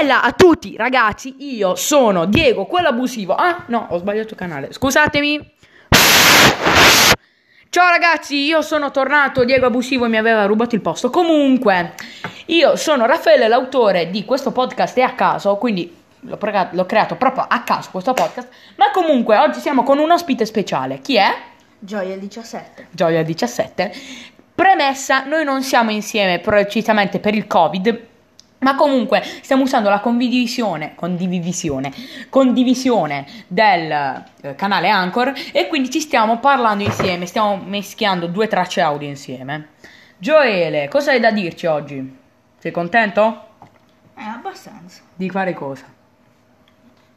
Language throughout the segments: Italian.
Bella a tutti ragazzi, io sono Diego, quello abusivo. Ah, no, ho sbagliato canale. Scusatemi. Ciao ragazzi, io sono tornato, Diego Abusivo mi aveva rubato il posto. Comunque, io sono Raffaele, l'autore di questo podcast è a caso, quindi l'ho, pre- l'ho creato proprio a caso questo podcast. Ma comunque, oggi siamo con un ospite speciale. Chi è? Gioia 17. Gioia 17. Premessa, noi non siamo insieme precisamente per il Covid, ma comunque stiamo usando la condivisione, condivisione, condivisione del eh, canale Anchor e quindi ci stiamo parlando insieme, stiamo mischiando due tracce audio insieme. Gioele, cosa hai da dirci oggi? Sei contento? Eh, abbastanza. Di fare cosa?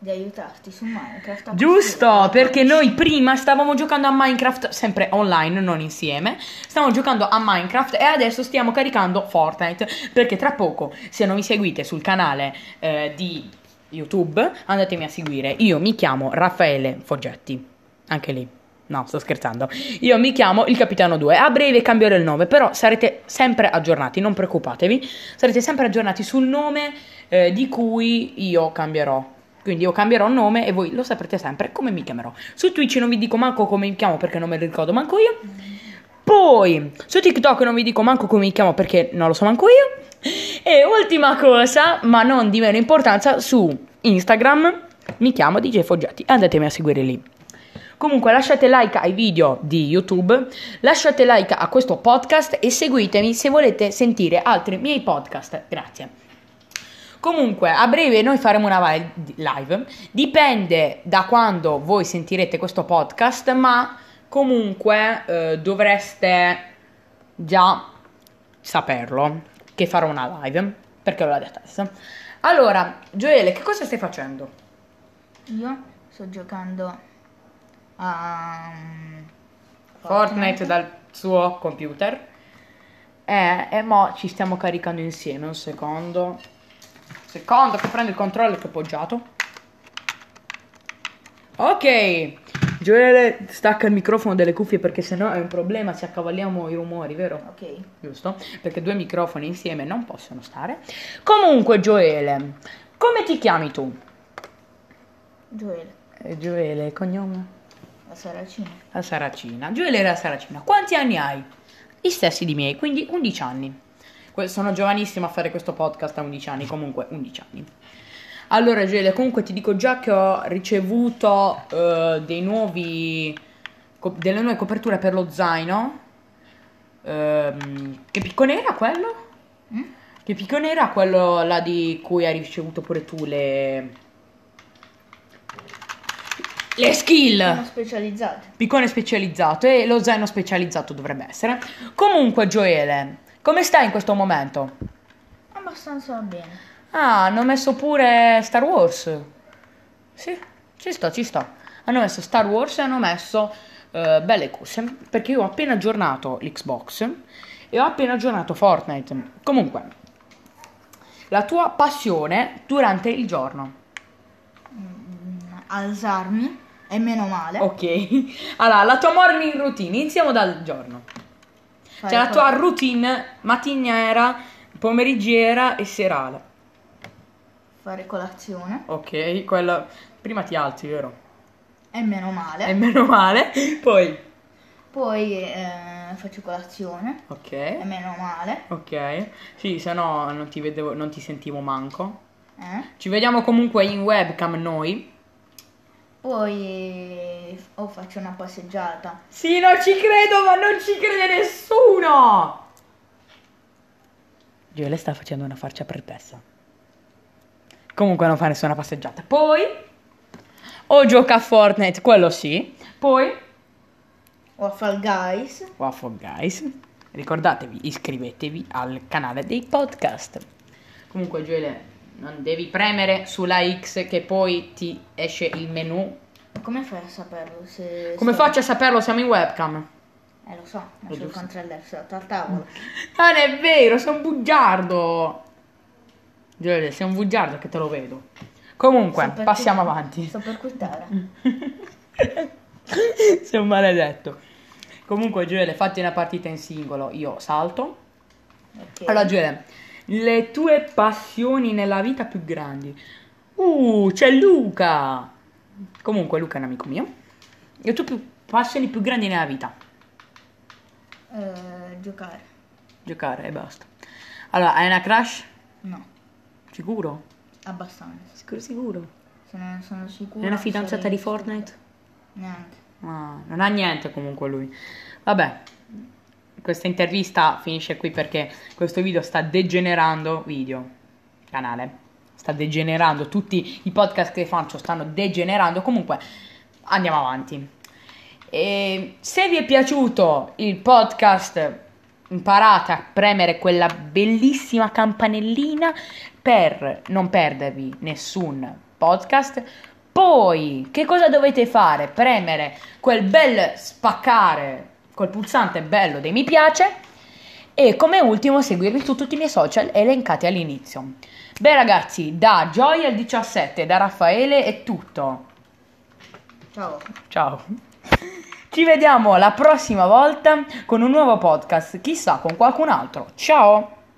Di aiutarti su Minecraft. Giusto, perché noi prima stavamo giocando a Minecraft, sempre online, non insieme. Stavamo giocando a Minecraft e adesso stiamo caricando Fortnite. Perché tra poco, se non mi seguite sul canale eh, di YouTube, andatemi a seguire. Io mi chiamo Raffaele Foggetti. Anche lì. No, sto scherzando. Io mi chiamo il Capitano 2. A breve cambierò il nome, però sarete sempre aggiornati, non preoccupatevi. Sarete sempre aggiornati sul nome eh, di cui io cambierò. Quindi io cambierò nome e voi lo saprete sempre come mi chiamerò. Su Twitch non vi dico manco come mi chiamo perché non me lo ricordo manco io. Poi su TikTok non vi dico manco come mi chiamo perché non lo so manco io. E ultima cosa, ma non di meno importanza, su Instagram mi chiamo DJ Foggetti. Andatemi a seguire lì. Comunque lasciate like ai video di YouTube, lasciate like a questo podcast e seguitemi se volete sentire altri miei podcast. Grazie. Comunque, a breve noi faremo una live. Dipende da quando voi sentirete questo podcast, ma comunque eh, dovreste già saperlo che farò una live, perché l'ho detto adesso. Allora, Gioele, che cosa stai facendo? Io sto giocando a mm, Fortnite dal suo computer. Eh, e mo ci stiamo caricando insieme, un secondo. Secondo che prendo il controllo che ho appoggiato. Ok. Gioele stacca il microfono delle cuffie perché sennò è un problema se accavalliamo i rumori, vero? Ok. Giusto? Perché due microfoni insieme non possono stare. Comunque, Gioele, come ti chiami tu? Gioele, Eh, Gioele, cognome? la Saracina. La Saracina. Gioele era Saracina. Quanti anni hai? Gli stessi di miei, quindi 11 anni. Sono giovanissima a fare questo podcast a 11 anni, comunque 11 anni. Allora Gioele, comunque ti dico già che ho ricevuto eh, dei nuovi co- delle nuove coperture per lo zaino. Ehm, che piccone era quello? Mm? Che piccone era quello là di cui hai ricevuto pure tu le le skill. Specializzate. Piccone specializzato e lo zaino specializzato dovrebbe essere. Comunque, Gioele, come stai in questo momento? Abbastanza bene. Ah, hanno messo pure Star Wars. Sì, ci sto, ci sto. Hanno messo Star Wars e hanno messo eh, belle cose. Perché io ho appena aggiornato l'Xbox e ho appena aggiornato Fortnite. Comunque, la tua passione durante il giorno. Mm, alzarmi e meno male. Ok. Allora, la tua morning routine. Iniziamo dal giorno. Fare C'è la tua routine mattiniera, pomeriggera e serale. Fare colazione Ok, quello. Prima ti alzi, vero? e meno male. E meno male. Poi. Poi eh, faccio colazione e Ok. meno male. Ok. Sì, se no non ti vedevo, non ti sentivo manco. eh. Ci vediamo comunque in webcam noi. Poi o faccio una passeggiata. Sì, non ci credo, ma non ci crede nessuno. Gioele sta facendo una farcia perplessa. Comunque non fa nessuna passeggiata. Poi o gioca a Fortnite, quello sì. Poi O a Fall Guys. Waffle Guys. Ricordatevi, iscrivetevi al canale dei podcast. Comunque, Gioele, non devi premere sulla X che poi ti esce il menu. Come fai a saperlo? Se Come so- faccio a saperlo? Siamo in webcam. Eh lo so, ma È il giusto. controller sotto al tavolo. Non è vero, sei un bugiardo. Gioele, sei un bugiardo che te lo vedo. Comunque, Sto per passiamo qui- avanti. Sto per quittare. sei un maledetto. Comunque, Gioele, fatti una partita in singolo. Io salto. Ok. Allora, Gioele, le tue passioni nella vita più grandi. Uh, c'è Luca. Comunque Luca è un amico mio. Le tue più- passioni più grandi nella vita. Eh, giocare. Giocare e basta. Allora, hai una crush? No, Sicuro? abbastanza. Sicuro, sicuro. Se ne sono sicuro. È una fidanzata di Fortnite? Neanche. Ah, non ha niente comunque lui. Vabbè, questa intervista finisce qui perché questo video sta degenerando. Video, canale. Sta degenerando. Tutti i podcast che faccio stanno degenerando. Comunque, andiamo avanti. E se vi è piaciuto il podcast, imparate a premere quella bellissima campanellina per non perdervi nessun podcast. Poi, che cosa dovete fare? Premere quel bel spaccare, quel pulsante bello dei mi piace. E come ultimo seguirmi su tutti i miei social elencati all'inizio. Beh ragazzi, da Joyel17, da Raffaele è tutto. Ciao. Ciao. Ci vediamo la prossima volta con un nuovo podcast, chissà con qualcun altro. Ciao.